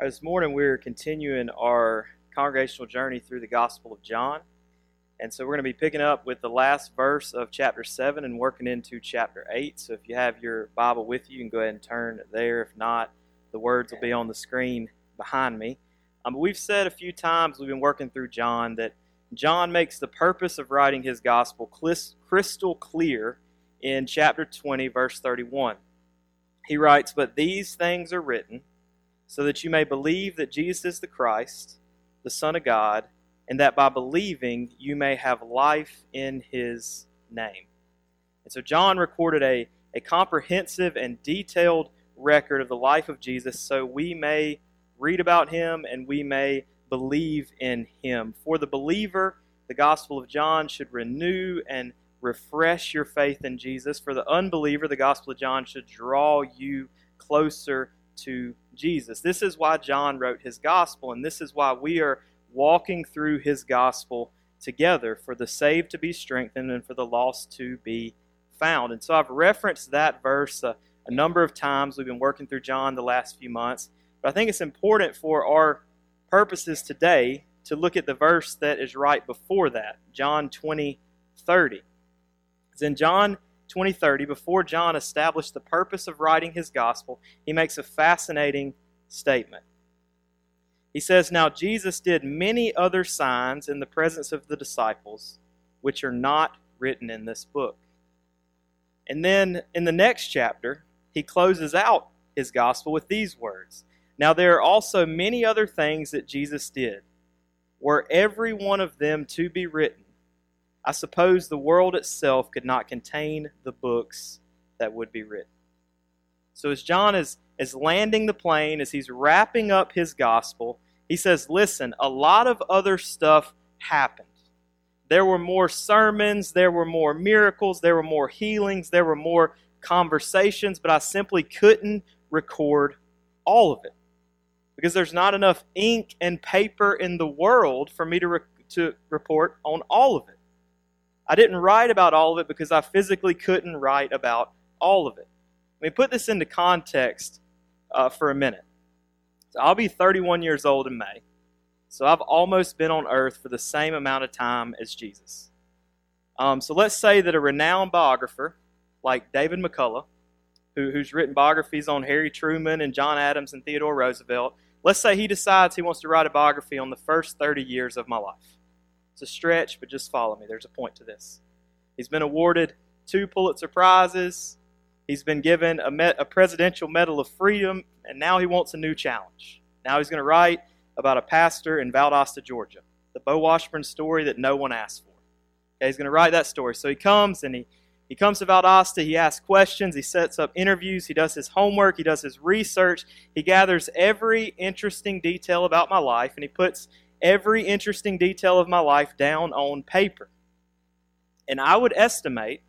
This morning we're continuing our congregational journey through the Gospel of John. And so we're going to be picking up with the last verse of chapter 7 and working into chapter 8. So if you have your Bible with you, you can go ahead and turn there. If not, the words will be on the screen behind me. Um, we've said a few times, we've been working through John, that John makes the purpose of writing his gospel crystal clear in chapter 20, verse 31. He writes, But these things are written so that you may believe that Jesus is the Christ, the Son of God, and that by believing you may have life in his name. And so John recorded a, a comprehensive and detailed record of the life of Jesus so we may read about him and we may believe in him. For the believer, the Gospel of John should renew and refresh your faith in Jesus. For the unbeliever, the Gospel of John should draw you closer to Jesus. This is why John wrote his gospel, and this is why we are walking through his gospel together for the saved to be strengthened and for the lost to be found. And so I've referenced that verse a, a number of times. We've been working through John the last few months. But I think it's important for our purposes today to look at the verse that is right before that, John 20, 30. It's in John 2030, before John established the purpose of writing his gospel, he makes a fascinating statement. He says, Now Jesus did many other signs in the presence of the disciples, which are not written in this book. And then in the next chapter, he closes out his gospel with these words Now there are also many other things that Jesus did. Were every one of them to be written, I suppose the world itself could not contain the books that would be written. So as John is, is landing the plane, as he's wrapping up his gospel, he says, Listen, a lot of other stuff happened. There were more sermons, there were more miracles, there were more healings, there were more conversations, but I simply couldn't record all of it. Because there's not enough ink and paper in the world for me to, re- to report on all of it. I didn't write about all of it because I physically couldn't write about all of it. Let me put this into context uh, for a minute. So I'll be 31 years old in May. So I've almost been on earth for the same amount of time as Jesus. Um, so let's say that a renowned biographer like David McCullough, who, who's written biographies on Harry Truman and John Adams and Theodore Roosevelt, let's say he decides he wants to write a biography on the first 30 years of my life. It's a stretch, but just follow me. There's a point to this. He's been awarded two Pulitzer Prizes. He's been given a, a Presidential Medal of Freedom, and now he wants a new challenge. Now he's going to write about a pastor in Valdosta, Georgia, the Bo Washburn story that no one asked for. Okay, he's going to write that story. So he comes and he, he comes to Valdosta, he asks questions, he sets up interviews, he does his homework, he does his research, he gathers every interesting detail about my life, and he puts every interesting detail of my life down on paper. And I would estimate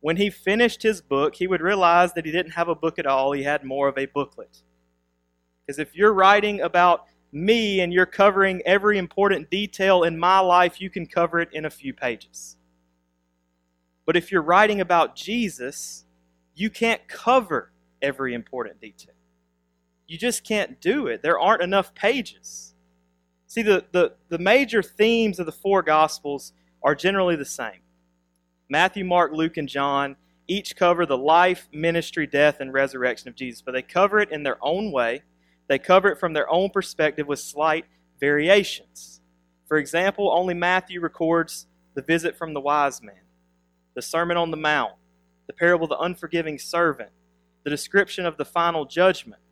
when he finished his book, he would realize that he didn't have a book at all, he had more of a booklet. Because if you're writing about me and you're covering every important detail in my life, you can cover it in a few pages. But if you're writing about Jesus, you can't cover every important detail. You just can't do it. There aren't enough pages. See, the, the, the major themes of the four Gospels are generally the same. Matthew, Mark, Luke, and John each cover the life, ministry, death, and resurrection of Jesus, but they cover it in their own way. They cover it from their own perspective with slight variations. For example, only Matthew records the visit from the wise man, the Sermon on the Mount, the parable of the unforgiving servant, the description of the final judgment.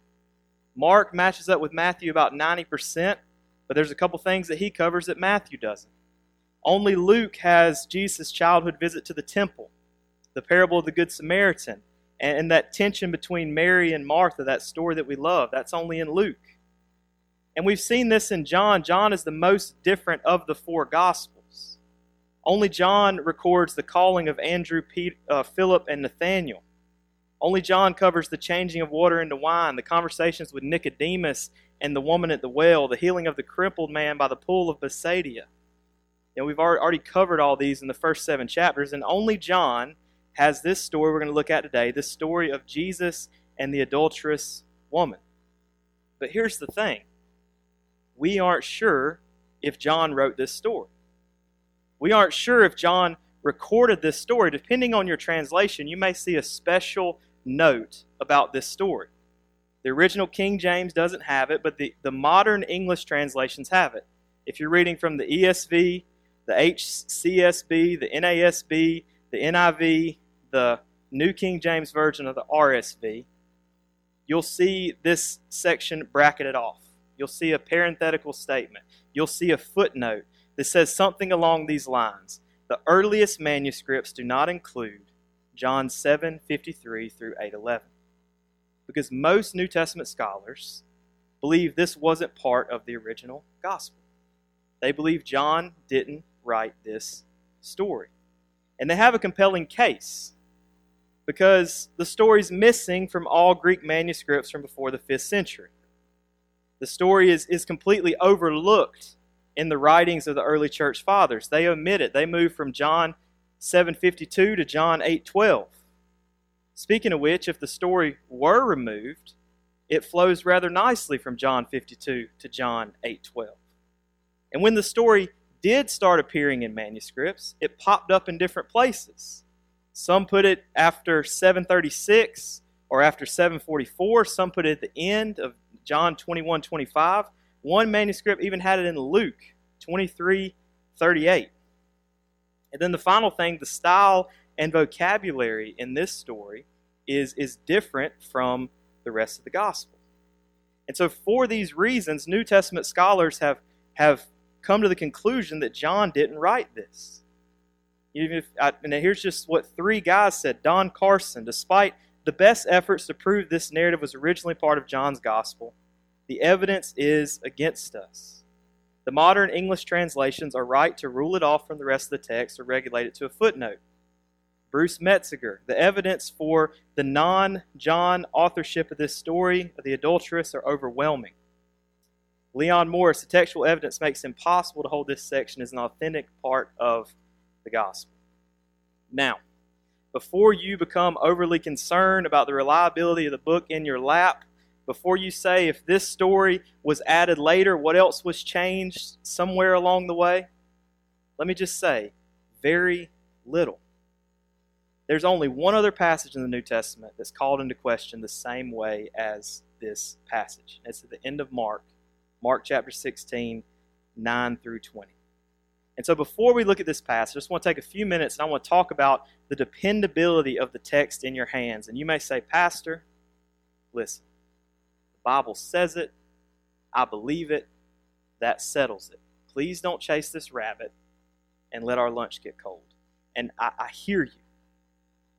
Mark matches up with Matthew about 90%, but there's a couple things that he covers that Matthew doesn't. Only Luke has Jesus' childhood visit to the temple, the parable of the Good Samaritan, and that tension between Mary and Martha, that story that we love. That's only in Luke. And we've seen this in John. John is the most different of the four Gospels. Only John records the calling of Andrew, Pete, uh, Philip, and Nathaniel. Only John covers the changing of water into wine, the conversations with Nicodemus and the woman at the well, the healing of the crippled man by the pool of Bethsaida. Know, we've already covered all these in the first seven chapters, and only John has this story we're going to look at today this story of Jesus and the adulterous woman. But here's the thing we aren't sure if John wrote this story. We aren't sure if John recorded this story. Depending on your translation, you may see a special note about this story. The original King James doesn't have it, but the, the modern English translations have it. If you're reading from the ESV, the HCSB, the NASB, the NIV, the New King James Version of the RSV, you'll see this section bracketed off. You'll see a parenthetical statement. You'll see a footnote that says something along these lines. The earliest manuscripts do not include John 7:53 through 8:11. Because most New Testament scholars believe this wasn't part of the original gospel. They believe John didn't write this story. And they have a compelling case because the story is missing from all Greek manuscripts from before the 5th century. The story is, is completely overlooked in the writings of the early church fathers. They omit it. They move from John 7:52 to John 8:12. Speaking of which, if the story were removed, it flows rather nicely from John 52 to John 8:12. And when the story did start appearing in manuscripts, it popped up in different places. Some put it after 736 or after 744, some put it at the end of John 21 25. One manuscript even had it in Luke 23 38. And then the final thing, the style and vocabulary in this story is, is different from the rest of the gospel. And so, for these reasons, New Testament scholars have, have come to the conclusion that John didn't write this. Even if I, here's just what three guys said. Don Carson, despite the best efforts to prove this narrative was originally part of John's gospel, the evidence is against us. The modern English translations are right to rule it off from the rest of the text or regulate it to a footnote. Bruce Metzger, the evidence for the non John authorship of this story of the adulteress are overwhelming. Leon Morris, the textual evidence makes it impossible to hold this section as an authentic part of the gospel. Now, before you become overly concerned about the reliability of the book in your lap, before you say if this story was added later, what else was changed somewhere along the way? Let me just say, very little. There's only one other passage in the New Testament that's called into question the same way as this passage. It's at the end of Mark, Mark chapter 16, 9 through 20. And so before we look at this passage, I just want to take a few minutes and I want to talk about the dependability of the text in your hands. And you may say, Pastor, listen. The Bible says it. I believe it. That settles it. Please don't chase this rabbit and let our lunch get cold. And I, I hear you.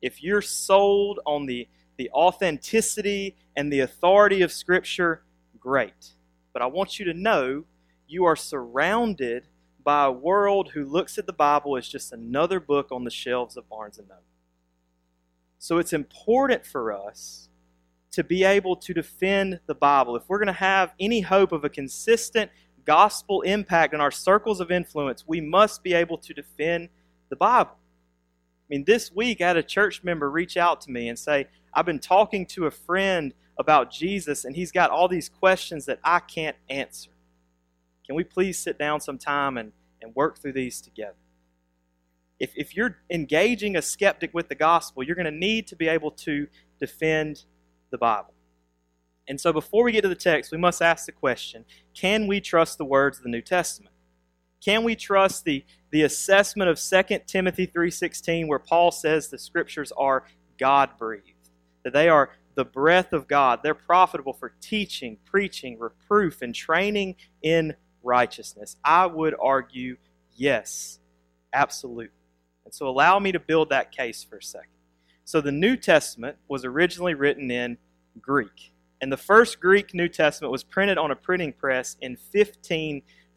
If you're sold on the, the authenticity and the authority of Scripture, great. But I want you to know you are surrounded by a world who looks at the Bible as just another book on the shelves of Barnes and Noble. So it's important for us to be able to defend the Bible. If we're going to have any hope of a consistent gospel impact in our circles of influence, we must be able to defend the Bible. I mean, this week I had a church member reach out to me and say, I've been talking to a friend about Jesus, and he's got all these questions that I can't answer. Can we please sit down sometime and, and work through these together? If, if you're engaging a skeptic with the gospel, you're going to need to be able to defend the Bible. And so before we get to the text, we must ask the question can we trust the words of the New Testament? Can we trust the, the assessment of 2 Timothy 3.16 where Paul says the scriptures are God-breathed, that they are the breath of God. They're profitable for teaching, preaching, reproof, and training in righteousness. I would argue yes, absolutely. And so allow me to build that case for a second. So the New Testament was originally written in Greek. And the first Greek New Testament was printed on a printing press in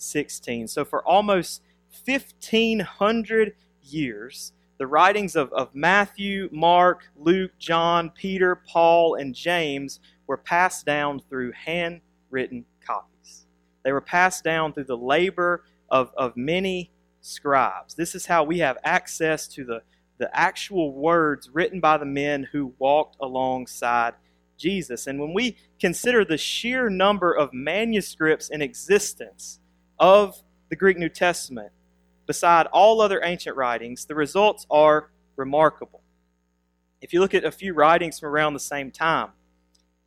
1516. So for almost 1500 years, the writings of, of Matthew, Mark, Luke, John, Peter, Paul, and James were passed down through handwritten copies. They were passed down through the labor of, of many scribes. This is how we have access to the the actual words written by the men who walked alongside Jesus. And when we consider the sheer number of manuscripts in existence of the Greek New Testament, beside all other ancient writings, the results are remarkable. If you look at a few writings from around the same time,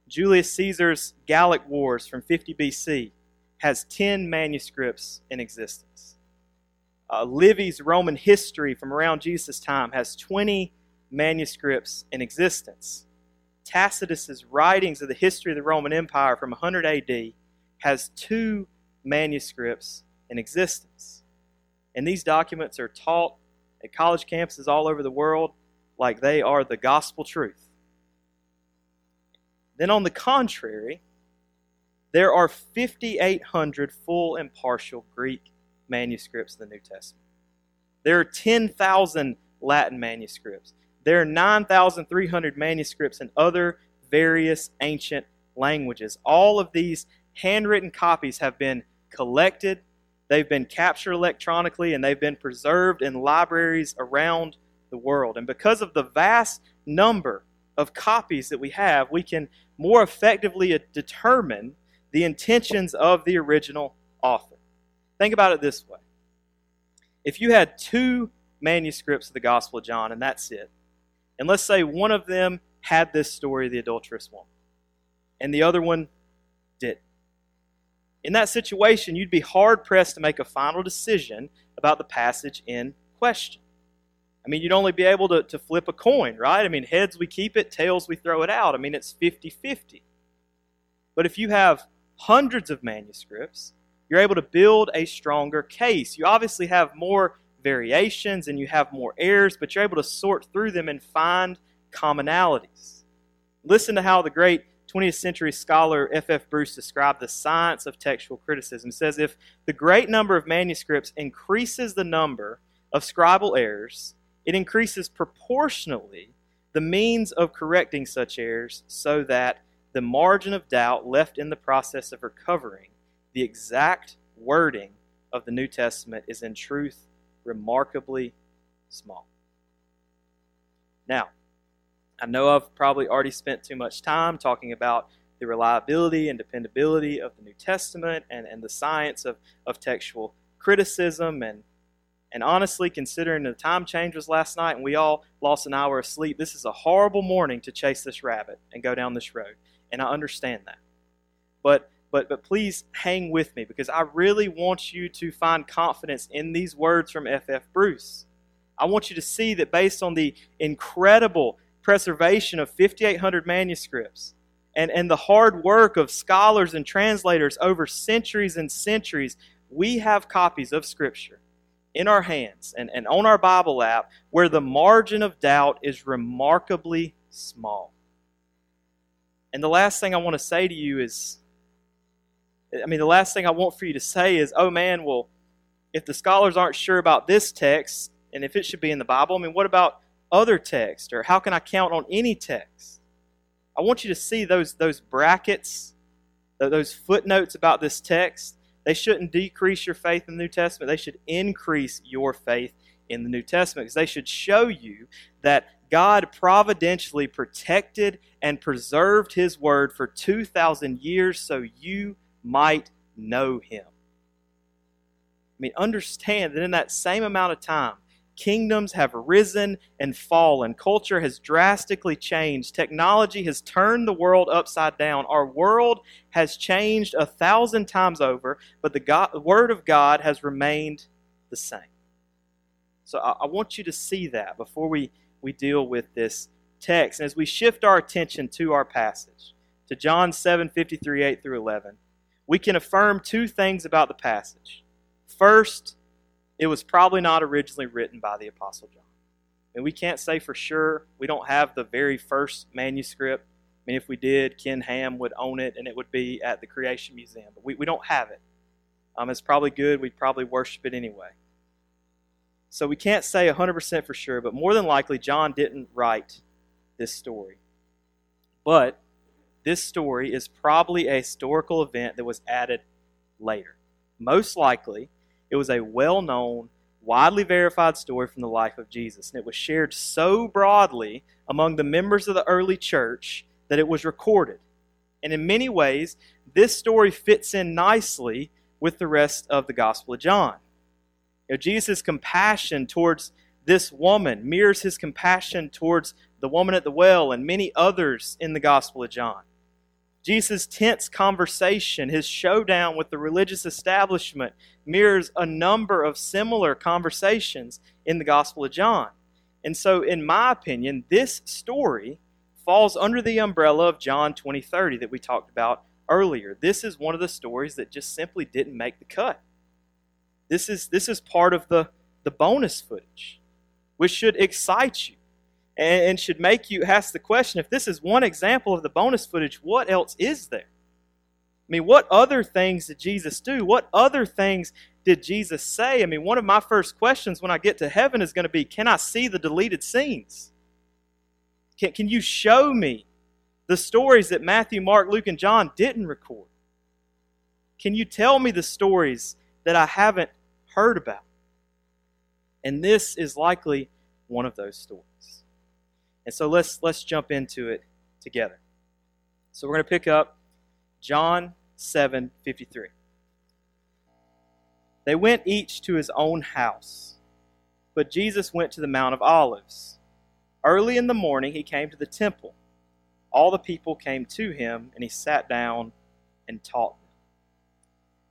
Julius Caesar's Gallic Wars from 50 BC has 10 manuscripts in existence. Uh, Livy's Roman history from around Jesus' time has 20 manuscripts in existence. Tacitus's writings of the history of the Roman Empire from 100 AD has two manuscripts in existence. And these documents are taught at college campuses all over the world like they are the gospel truth. Then, on the contrary, there are 5,800 full and partial Greek manuscripts in the New Testament. There are 10,000 Latin manuscripts. There are 9,300 manuscripts in other various ancient languages. All of these handwritten copies have been collected, they've been captured electronically, and they've been preserved in libraries around the world. And because of the vast number of copies that we have, we can more effectively determine the intentions of the original author. Think about it this way if you had two manuscripts of the Gospel of John, and that's it, and let's say one of them had this story of the adulterous woman, and the other one. In that situation, you'd be hard pressed to make a final decision about the passage in question. I mean, you'd only be able to, to flip a coin, right? I mean, heads we keep it, tails we throw it out. I mean, it's 50 50. But if you have hundreds of manuscripts, you're able to build a stronger case. You obviously have more variations and you have more errors, but you're able to sort through them and find commonalities. Listen to how the great 20th century scholar F. F. Bruce described the science of textual criticism. He says if the great number of manuscripts increases the number of scribal errors, it increases proportionally the means of correcting such errors so that the margin of doubt left in the process of recovering the exact wording of the New Testament is in truth remarkably small. Now, I know I've probably already spent too much time talking about the reliability and dependability of the New Testament and, and the science of, of textual criticism and and honestly, considering the time change was last night and we all lost an hour of sleep, this is a horrible morning to chase this rabbit and go down this road. And I understand that. But but but please hang with me because I really want you to find confidence in these words from F.F. Bruce. I want you to see that based on the incredible preservation of 5,800 manuscripts and, and the hard work of scholars and translators over centuries and centuries, we have copies of Scripture in our hands and, and on our Bible app where the margin of doubt is remarkably small. And the last thing I want to say to you is I mean, the last thing I want for you to say is, oh man, well, if the scholars aren't sure about this text and if it should be in the Bible, I mean, what about other text? Or how can I count on any text? I want you to see those, those brackets, those footnotes about this text. They shouldn't decrease your faith in the New Testament. They should increase your faith in the New Testament because they should show you that God providentially protected and preserved His Word for 2,000 years so you might know Him. I mean, understand that in that same amount of time, Kingdoms have risen and fallen. Culture has drastically changed. Technology has turned the world upside down. Our world has changed a thousand times over, but the, God, Word of God has remained the same. So I, I want you to see that before we, we deal with this text. And as we shift our attention to our passage, to John 7 53, 8 through 11, we can affirm two things about the passage. First, it was probably not originally written by the Apostle John. And we can't say for sure. We don't have the very first manuscript. I mean, if we did, Ken Ham would own it and it would be at the Creation Museum. But we, we don't have it. Um, it's probably good. We'd probably worship it anyway. So we can't say 100% for sure, but more than likely, John didn't write this story. But this story is probably a historical event that was added later. Most likely, it was a well known, widely verified story from the life of Jesus. And it was shared so broadly among the members of the early church that it was recorded. And in many ways, this story fits in nicely with the rest of the Gospel of John. Jesus' compassion towards this woman mirrors his compassion towards the woman at the well and many others in the Gospel of John. Jesus' tense conversation, his showdown with the religious establishment, mirrors a number of similar conversations in the Gospel of John. And so, in my opinion, this story falls under the umbrella of John 20:30 that we talked about earlier. This is one of the stories that just simply didn't make the cut. This is this is part of the the bonus footage, which should excite you and, and should make you ask the question: if this is one example of the bonus footage, what else is there? I mean, what other things did Jesus do? What other things did Jesus say? I mean, one of my first questions when I get to heaven is going to be Can I see the deleted scenes? Can, can you show me the stories that Matthew, Mark, Luke, and John didn't record? Can you tell me the stories that I haven't heard about? And this is likely one of those stories. And so let's let's jump into it together. So we're going to pick up John 7 53. They went each to his own house, but Jesus went to the Mount of Olives. Early in the morning he came to the temple. All the people came to him, and he sat down and taught them.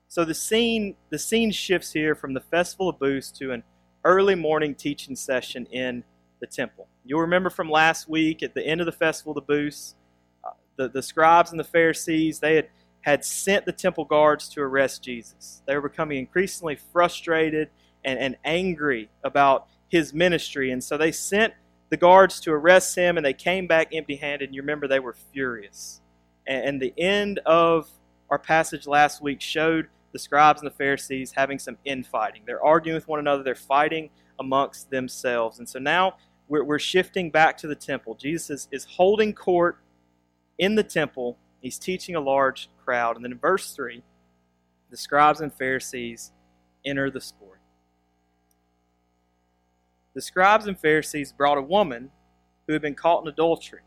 So the scene the scene shifts here from the festival of booths to an early morning teaching session in the temple. You'll remember from last week at the end of the festival of the booths, the, the scribes and the Pharisees, they had, had sent the temple guards to arrest Jesus. They were becoming increasingly frustrated and, and angry about his ministry. And so they sent the guards to arrest him, and they came back empty handed. And you remember they were furious. And, and the end of our passage last week showed the scribes and the Pharisees having some infighting. They're arguing with one another, they're fighting amongst themselves. And so now we're, we're shifting back to the temple. Jesus is, is holding court in the temple, he's teaching a large crowd. And then in verse 3, the scribes and Pharisees enter the story. The scribes and Pharisees brought a woman who had been caught in adultery.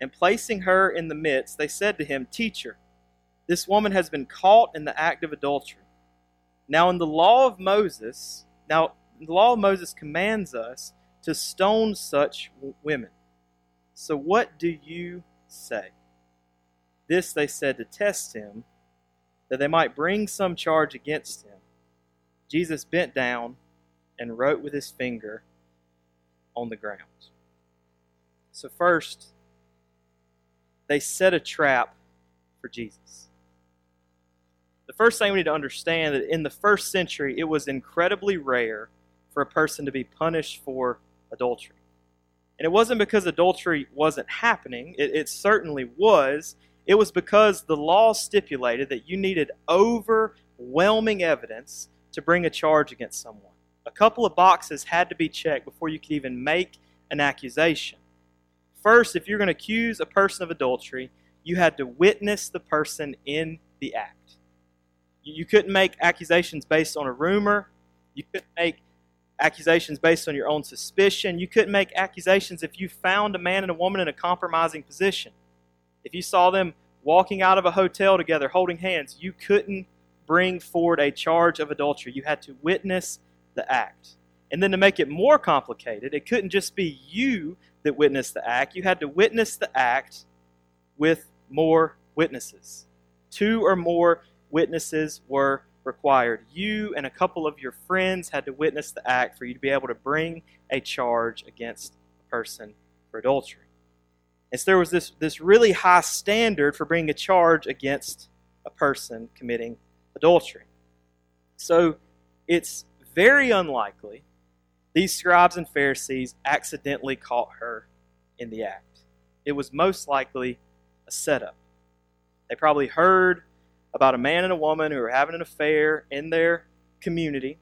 And placing her in the midst, they said to him, Teacher, this woman has been caught in the act of adultery. Now, in the law of Moses, now the law of Moses commands us to stone such women. So what do you say? This they said to test him, that they might bring some charge against him. Jesus bent down and wrote with his finger on the ground. So, first, they set a trap for Jesus. The first thing we need to understand that in the first century, it was incredibly rare for a person to be punished for adultery. And it wasn't because adultery wasn't happening, it, it, certainly was. It was because the law stipulated that you needed overwhelming evidence to bring a charge against someone. A couple of boxes had to be checked before you could even make an accusation. First, if you're going to accuse a person of adultery, you had to witness the person in the act. You couldn't make accusations based on a rumor. You couldn't make accusations based on your own suspicion. You couldn't make accusations if you found a man and a woman in a compromising position. If you saw them walking out of a hotel together holding hands, you couldn't bring forward a charge of adultery. You had to witness the act. And then to make it more complicated, it couldn't just be you that witnessed the act. You had to witness the act with more witnesses. Two or more witnesses were required. You and a couple of your friends had to witness the act for you to be able to bring a charge against a person for adultery. And so there was this, this really high standard for bringing a charge against a person committing adultery. So it's very unlikely these scribes and Pharisees accidentally caught her in the act. It was most likely a setup. They probably heard about a man and a woman who were having an affair in their community.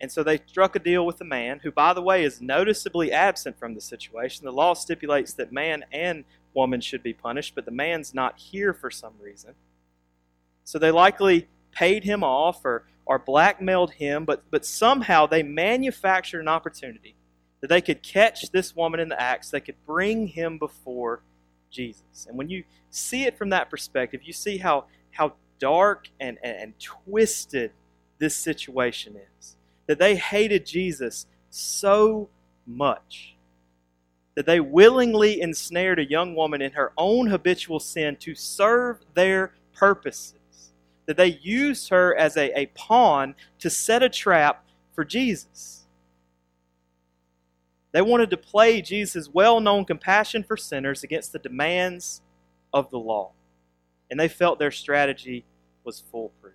And so they struck a deal with the man, who, by the way, is noticeably absent from the situation. The law stipulates that man and woman should be punished, but the man's not here for some reason. So they likely paid him off or, or blackmailed him, but, but somehow they manufactured an opportunity that they could catch this woman in the act, so they could bring him before Jesus. And when you see it from that perspective, you see how, how dark and, and, and twisted this situation is. That they hated Jesus so much that they willingly ensnared a young woman in her own habitual sin to serve their purposes. That they used her as a, a pawn to set a trap for Jesus. They wanted to play Jesus' well known compassion for sinners against the demands of the law. And they felt their strategy was foolproof.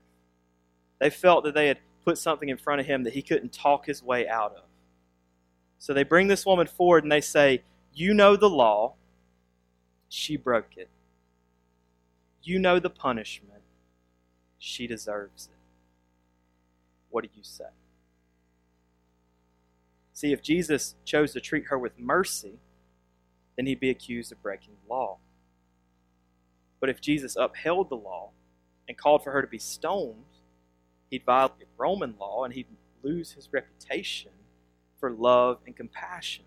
They felt that they had put something in front of him that he couldn't talk his way out of. So they bring this woman forward and they say, You know the law. She broke it. You know the punishment. She deserves it. What do you say? See, if Jesus chose to treat her with mercy, then he'd be accused of breaking the law. But if Jesus upheld the law and called for her to be stoned, he'd violate Roman law and he'd lose his reputation for love and compassion.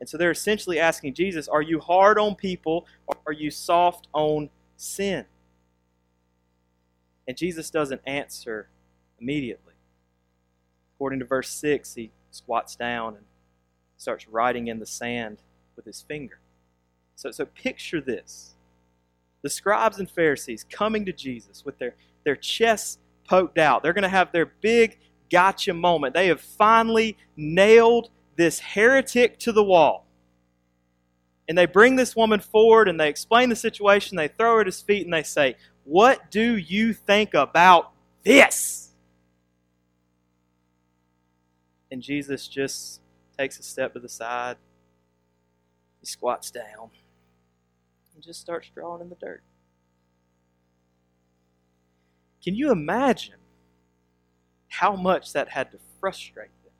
And so they're essentially asking Jesus, Are you hard on people or are you soft on sin? And Jesus doesn't answer immediately. According to verse 6, he squats down and starts writing in the sand with his finger. So, so picture this the scribes and Pharisees coming to Jesus with their, their chests poked out. They're going to have their big gotcha moment. They have finally nailed this heretic to the wall. And they bring this woman forward and they explain the situation. They throw her at his feet and they say, What do you think about this? And Jesus just takes a step to the side. He squats down and just starts drawing in the dirt. Can you imagine how much that had to frustrate them?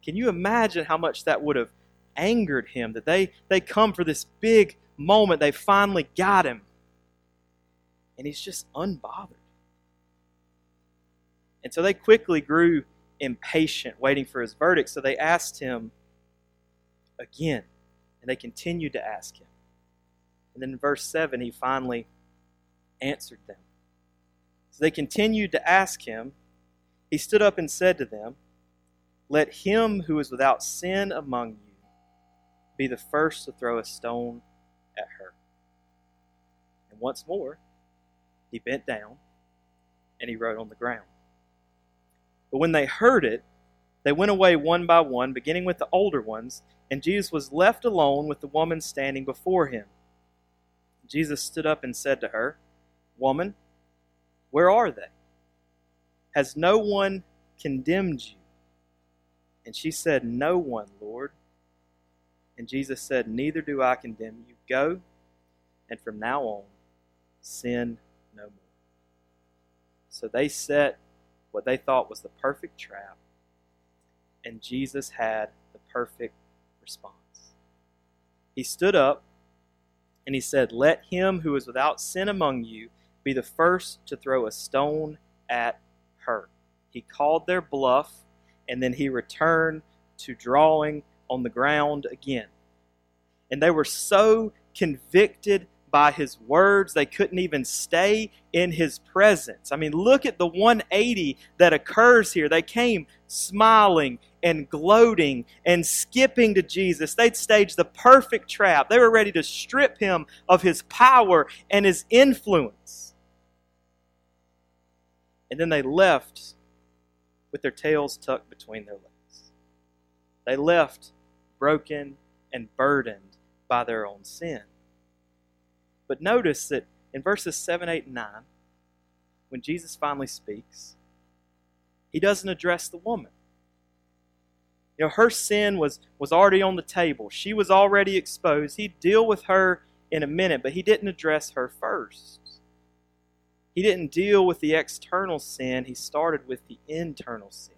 Can you imagine how much that would have angered him that they, they come for this big moment, they finally got him, and he's just unbothered? And so they quickly grew impatient, waiting for his verdict. So they asked him again, and they continued to ask him. And then in verse 7, he finally answered them. So they continued to ask him. He stood up and said to them, Let him who is without sin among you be the first to throw a stone at her. And once more, he bent down and he wrote on the ground. But when they heard it, they went away one by one, beginning with the older ones, and Jesus was left alone with the woman standing before him. Jesus stood up and said to her, Woman, where are they? Has no one condemned you? And she said, No one, Lord. And Jesus said, Neither do I condemn you. Go, and from now on, sin no more. So they set what they thought was the perfect trap, and Jesus had the perfect response. He stood up and he said, Let him who is without sin among you be the first to throw a stone at her. He called their bluff, and then he returned to drawing on the ground again. And they were so convicted by his words. They couldn't even stay in his presence. I mean, look at the 180 that occurs here. They came smiling and gloating and skipping to Jesus. They'd staged the perfect trap. They were ready to strip him of his power and his influence. And then they left with their tails tucked between their legs. They left broken and burdened by their own sin. But notice that in verses 7, 8, and 9, when Jesus finally speaks, he doesn't address the woman. You know, her sin was, was already on the table. She was already exposed. He'd deal with her in a minute, but he didn't address her first. He didn't deal with the external sin, he started with the internal sin.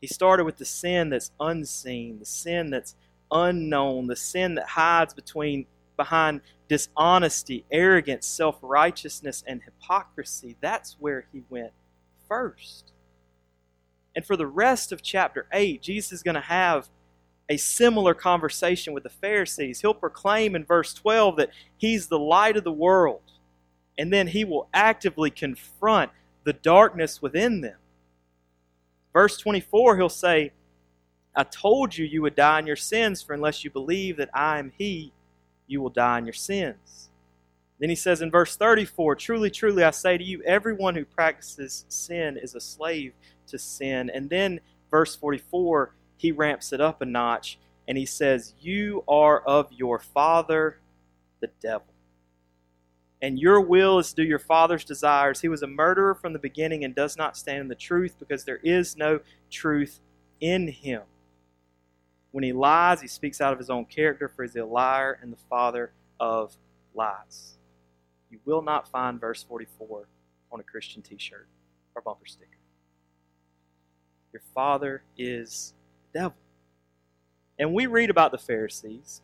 He started with the sin that's unseen, the sin that's unknown, the sin that hides between behind dishonesty, arrogance, self righteousness, and hypocrisy, that's where he went first. And for the rest of chapter 8, Jesus is going to have a similar conversation with the Pharisees. He'll proclaim in verse 12 that he's the light of the world, and then he will actively confront the darkness within them. Verse 24, he'll say, I told you you would die in your sins, for unless you believe that I am He, you will die in your sins. Then he says in verse 34 Truly, truly, I say to you, everyone who practices sin is a slave to sin. And then verse 44, he ramps it up a notch and he says, You are of your father, the devil. And your will is to do your father's desires. He was a murderer from the beginning and does not stand in the truth because there is no truth in him. When he lies, he speaks out of his own character, for he's a liar and the father of lies. You will not find verse 44 on a Christian t shirt or bumper sticker. Your father is the devil. And we read about the Pharisees.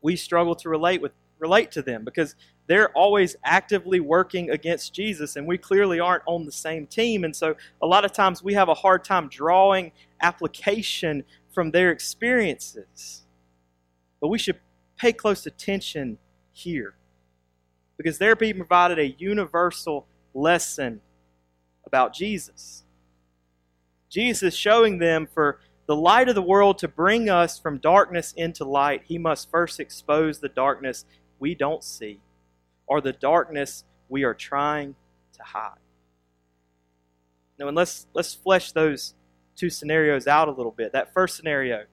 We struggle to relate with relate to them because they're always actively working against Jesus, and we clearly aren't on the same team. And so, a lot of times, we have a hard time drawing application from their experiences. But we should pay close attention here because they're being provided a universal lesson about Jesus. Jesus showing them for the light of the world to bring us from darkness into light, he must first expose the darkness we don't see or the darkness we are trying to hide. Now, and let's, let's flesh those two scenarios out a little bit. That first scenario,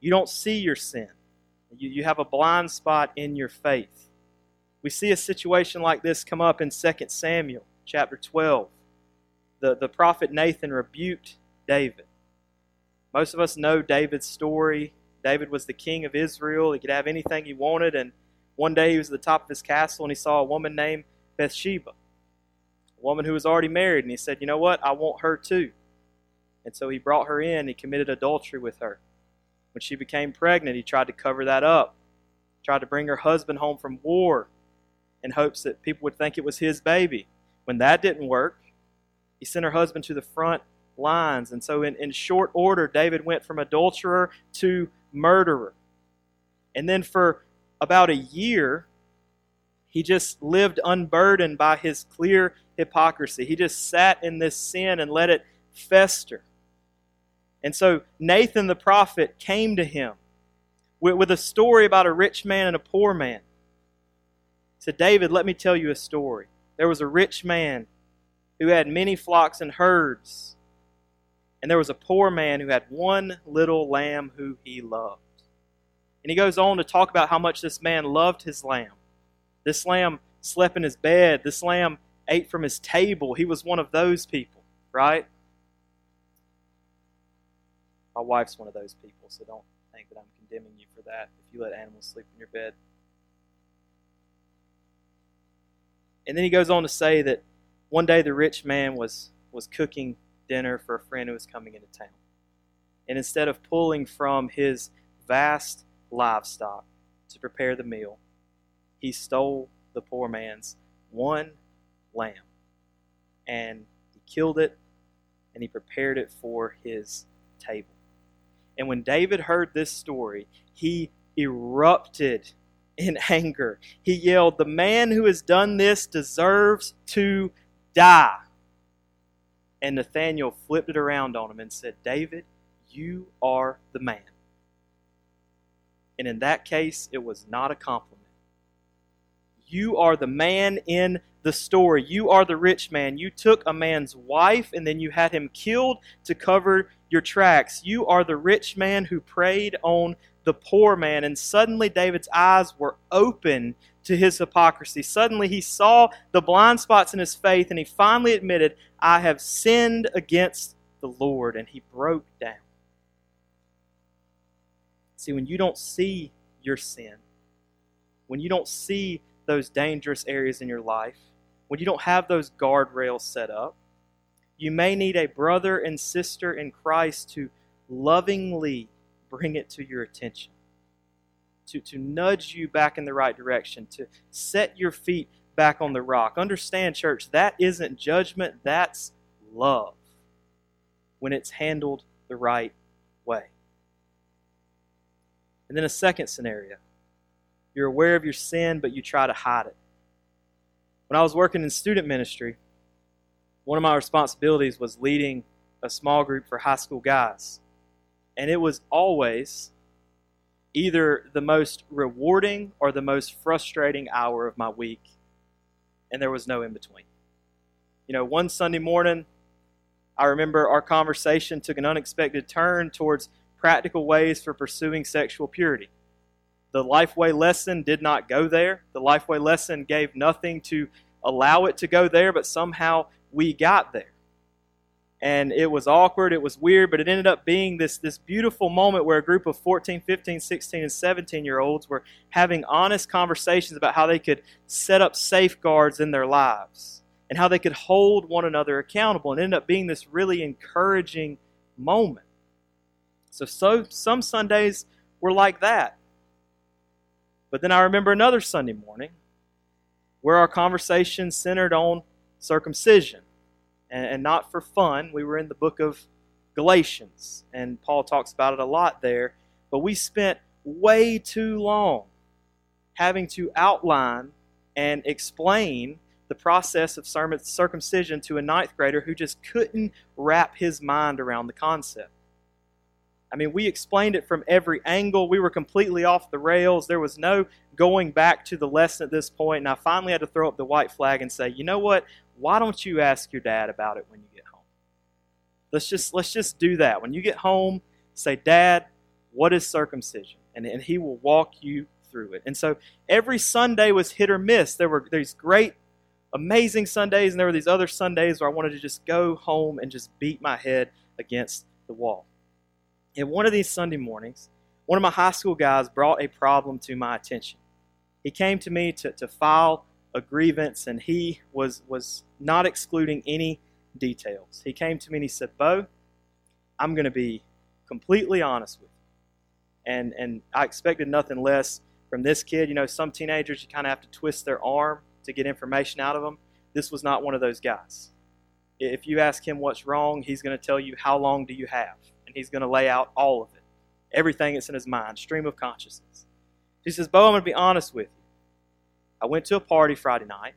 you don't see your sin, you, you have a blind spot in your faith. We see a situation like this come up in 2 Samuel chapter 12. The, the prophet Nathan rebuked David. Most of us know David's story. David was the king of Israel. He could have anything he wanted, and one day he was at the top of his castle and he saw a woman named Bathsheba, a woman who was already married, and he said, You know what? I want her too. And so he brought her in, he committed adultery with her. When she became pregnant, he tried to cover that up, tried to bring her husband home from war in hopes that people would think it was his baby. When that didn't work, he sent her husband to the front lines. And so, in, in short order, David went from adulterer to murderer. And then, for about a year, he just lived unburdened by his clear hypocrisy. He just sat in this sin and let it fester. And so Nathan the prophet came to him with, with a story about a rich man and a poor man. He said, David, let me tell you a story. There was a rich man who had many flocks and herds, and there was a poor man who had one little lamb who he loved. And he goes on to talk about how much this man loved his lamb. This lamb slept in his bed. This lamb ate from his table. He was one of those people, right? My wife's one of those people, so don't think that I'm condemning you for that if you let animals sleep in your bed. And then he goes on to say that one day the rich man was, was cooking dinner for a friend who was coming into town. And instead of pulling from his vast livestock to prepare the meal, he stole the poor man's one lamb and he killed it and he prepared it for his table. And when David heard this story, he erupted in anger. He yelled, The man who has done this deserves to die. And Nathanael flipped it around on him and said, David, you are the man. And in that case, it was not a compliment. You are the man in the story. You are the rich man. You took a man's wife and then you had him killed to cover your tracks. You are the rich man who preyed on the poor man. And suddenly David's eyes were open to his hypocrisy. Suddenly he saw the blind spots in his faith and he finally admitted, I have sinned against the Lord. And he broke down. See, when you don't see your sin, when you don't see those dangerous areas in your life, when you don't have those guardrails set up, you may need a brother and sister in Christ to lovingly bring it to your attention, to, to nudge you back in the right direction, to set your feet back on the rock. Understand, church, that isn't judgment, that's love when it's handled the right way. And then a second scenario you're aware of your sin, but you try to hide it. When I was working in student ministry, one of my responsibilities was leading a small group for high school guys. And it was always either the most rewarding or the most frustrating hour of my week. And there was no in between. You know, one Sunday morning, I remember our conversation took an unexpected turn towards practical ways for pursuing sexual purity. The Lifeway lesson did not go there. The Lifeway lesson gave nothing to allow it to go there, but somehow we got there. And it was awkward, it was weird, but it ended up being this, this beautiful moment where a group of 14, 15, 16, and 17 year olds were having honest conversations about how they could set up safeguards in their lives and how they could hold one another accountable and ended up being this really encouraging moment. So, so some Sundays were like that. But then I remember another Sunday morning where our conversation centered on circumcision and, and not for fun. We were in the book of Galatians, and Paul talks about it a lot there. But we spent way too long having to outline and explain the process of circumcision to a ninth grader who just couldn't wrap his mind around the concept. I mean, we explained it from every angle. We were completely off the rails. There was no going back to the lesson at this point. And I finally had to throw up the white flag and say, you know what? Why don't you ask your dad about it when you get home? Let's just let's just do that. When you get home, say, Dad, what is circumcision? And, and he will walk you through it. And so every Sunday was hit or miss. There were these great amazing Sundays, and there were these other Sundays where I wanted to just go home and just beat my head against the wall. And one of these Sunday mornings, one of my high school guys brought a problem to my attention. He came to me to, to file a grievance, and he was, was not excluding any details. He came to me and he said, Bo, I'm going to be completely honest with you. And, and I expected nothing less from this kid. You know, some teenagers, you kind of have to twist their arm to get information out of them. This was not one of those guys. If you ask him what's wrong, he's going to tell you how long do you have, and he's going to lay out all of it, everything that's in his mind, stream of consciousness. He says, Bo, I'm going to be honest with you. I went to a party Friday night.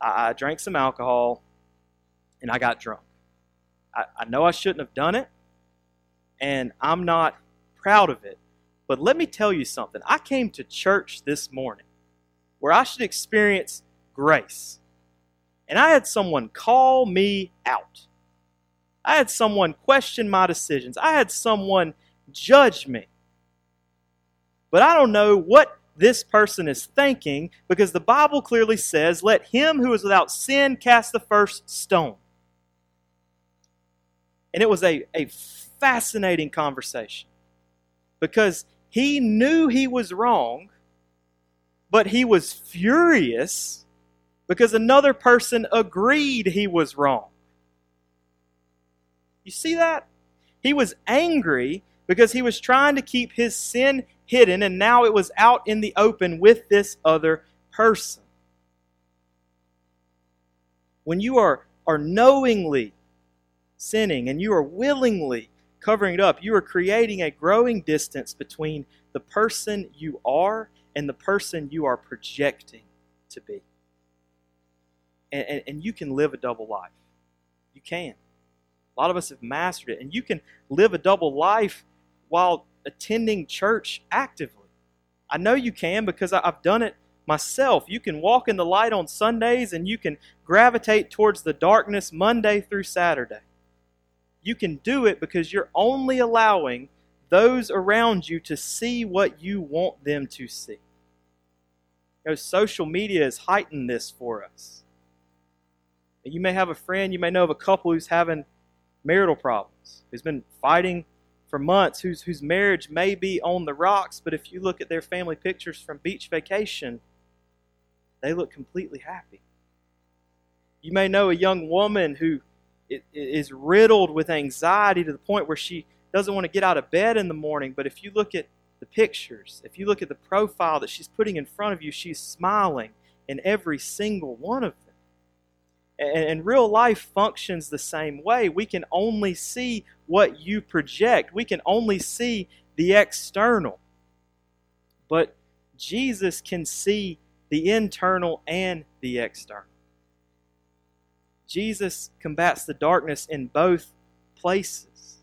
I, I drank some alcohol, and I got drunk. I, I know I shouldn't have done it, and I'm not proud of it. But let me tell you something. I came to church this morning where I should experience grace. And I had someone call me out. I had someone question my decisions. I had someone judge me. But I don't know what this person is thinking because the Bible clearly says, Let him who is without sin cast the first stone. And it was a, a fascinating conversation because he knew he was wrong but he was furious because another person agreed he was wrong. You see that? He was angry because he was trying to keep his sin hidden, and now it was out in the open with this other person. When you are, are knowingly sinning and you are willingly covering it up, you are creating a growing distance between the person you are and the person you are projecting to be. And, and, and, you can live a double life. You can. A lot of us have mastered it. And you can live a double life while attending church actively. I know you can because I've done it myself. You can walk in the light on Sundays and you can gravitate towards the darkness Monday through Saturday. You can do it because you're only allowing those around you to see what you want them to see. You know, social media has heightened this for us. You may have a friend, you may know of a couple who's having marital problems, who's been fighting for months, whose, whose marriage may be on the rocks, but if you look at their family pictures from beach vacation, they look completely happy. You may know a young woman who is riddled with anxiety to the point where she doesn't want to get out of bed in the morning, but if you look at the pictures, if you look at the profile that she's putting in front of you, she's smiling in every single one of them. And, and real life functions the same way. We can only see what you project, we can only see the external. But Jesus can see the internal and the external. Jesus combats the darkness in both places.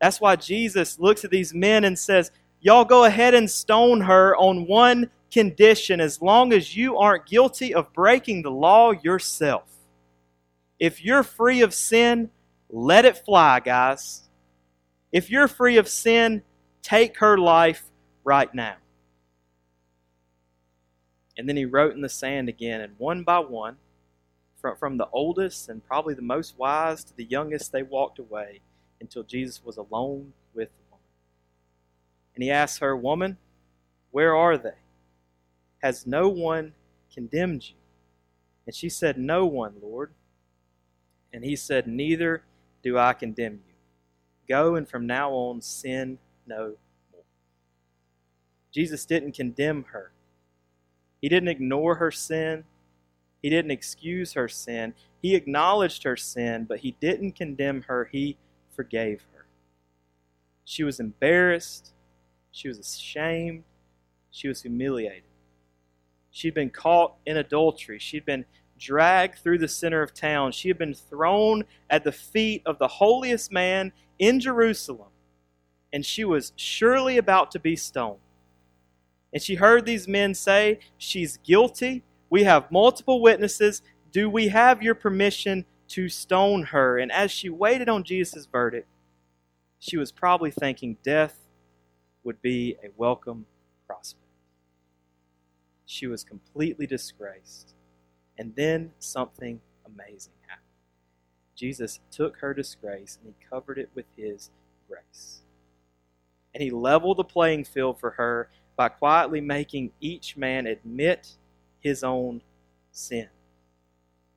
That's why Jesus looks at these men and says, Y'all go ahead and stone her on one condition as long as you aren't guilty of breaking the law yourself. If you're free of sin, let it fly, guys. If you're free of sin, take her life right now. And then he wrote in the sand again, and one by one, from, the oldest and probably the most wise to the youngest, they walked away until Jesus was alone with the woman. And he asked her, Woman, where are they? Has no one condemned you? And she said, No one, Lord. And he said, Neither do I condemn you. Go and from now on sin no more. Jesus didn't condemn her. He didn't ignore her sin. He didn't excuse her sin. He acknowledged her sin, but he didn't condemn her. He forgave her. She was embarrassed. She was ashamed. She was humiliated. She'd been caught in adultery. She'd been dragged through the center of town. She had been thrown at the feet of the holiest man in Jerusalem. And she was surely about to be stoned. And she heard these men say, She's guilty. We have multiple witnesses. Do we have your permission to stone her? And as she waited on Jesus' verdict, she was probably thinking death would be a welcome prospect. She was completely disgraced. And then something amazing happened. Jesus took her disgrace and he covered it with his grace. And he leveled the playing field for her by quietly making each man admit his own sin.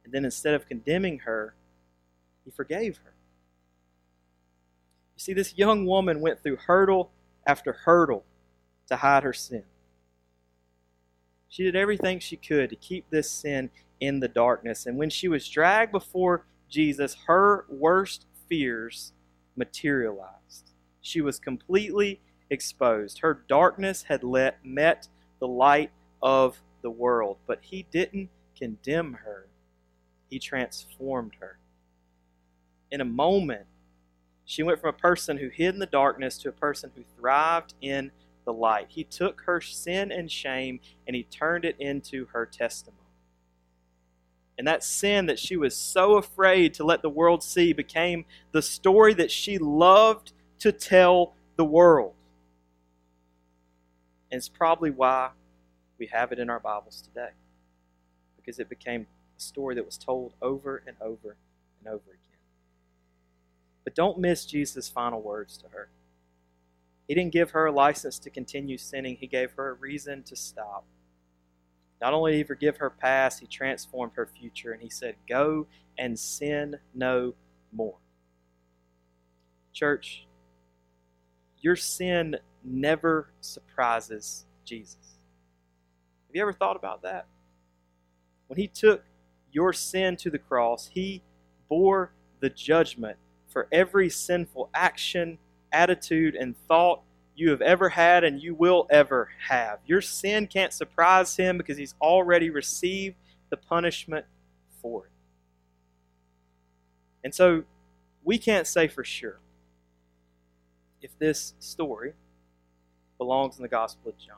And then instead of condemning her, he forgave her. You see, this young woman went through hurdle after hurdle to hide her sin. She did everything she could to keep this sin in the darkness. And when she was dragged before Jesus, her worst fears materialized. She was completely exposed. Her darkness had let, met the light of the world, but he didn't condemn her, he transformed her. In a moment, she went from a person who hid in the darkness to a person who thrived in the light. He took her sin and shame and he turned it into her testimony. And that sin that she was so afraid to let the world see became the story that she loved to tell the world. And it's probably why we have it in our Bibles today. Because it became a story that was told over and over and over again. But don't miss Jesus' final words to her. He didn't give her a license to continue sinning, He gave her a reason to stop. Not only did He forgive her past, He transformed her future, and He said, Go and sin no more. Church, your sin never surprises Jesus. Have you ever thought about that? When he took your sin to the cross, he bore the judgment for every sinful action, attitude, and thought you have ever had and you will ever have. Your sin can't surprise him because he's already received the punishment for it. And so we can't say for sure if this story belongs in the Gospel of John.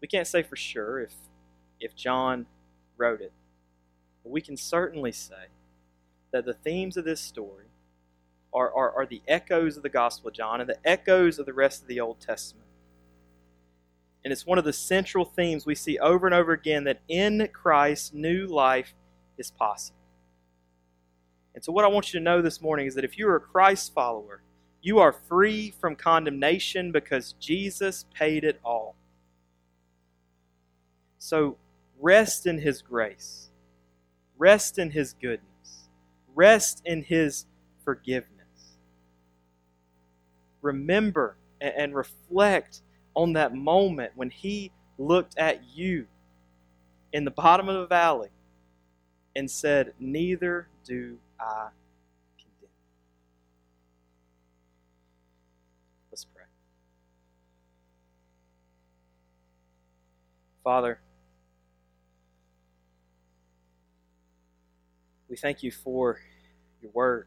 We can't say for sure if, if John wrote it, but we can certainly say that the themes of this story are, are, are the echoes of the Gospel of John and the echoes of the rest of the Old Testament. And it's one of the central themes we see over and over again that in Christ, new life is possible. And so, what I want you to know this morning is that if you are a Christ follower, you are free from condemnation because Jesus paid it all. So rest in His grace, rest in His goodness, rest in His forgiveness. Remember and reflect on that moment when He looked at you in the bottom of the valley and said, Neither do I condemn. Let's pray. Father, we thank you for your word.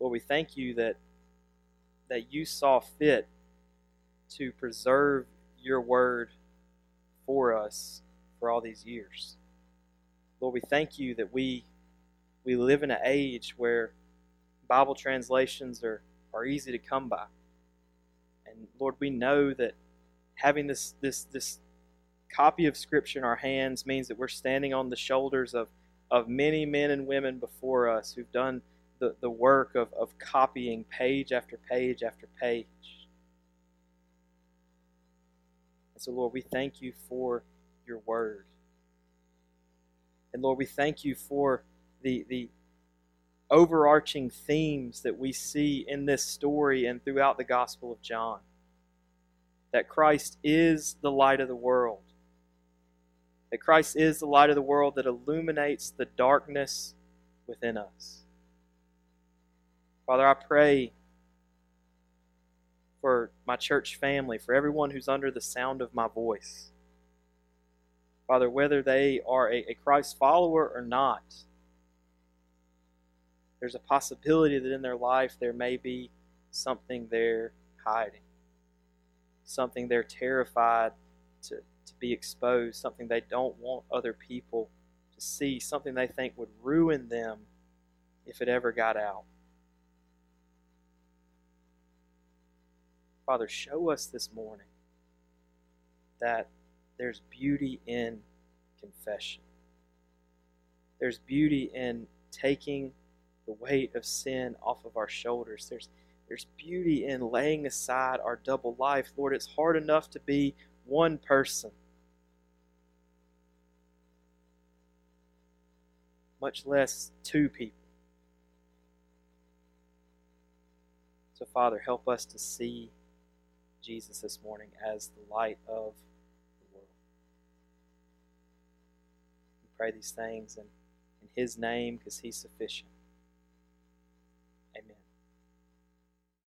Lord, we thank you that that you saw fit to preserve your word for us for all these years. Lord, we thank you that we we live in an age where Bible translations are, are easy to come by. And Lord, we know that having this this this copy of Scripture in our hands means that we're standing on the shoulders of, of many men and women before us who've done the, the work of, of copying page after page after page. And so, Lord, we thank you for your word. And Lord, we thank you for the, the overarching themes that we see in this story and throughout the Gospel of John. That Christ is the light of the world. That Christ is the light of the world that illuminates the darkness within us. Father, I pray for my church family, for everyone who's under the sound of my voice. Father, whether they are a, a Christ follower or not, there's a possibility that in their life there may be something they're hiding, something they're terrified to, to be exposed, something they don't want other people to see, something they think would ruin them if it ever got out. Father, show us this morning that there's beauty in confession. There's beauty in taking the weight of sin off of our shoulders. There's there's beauty in laying aside our double life. Lord, it's hard enough to be one person. Much less two people. So, Father, help us to see Jesus this morning as the light of the world. We pray these things in, in His name because He's sufficient.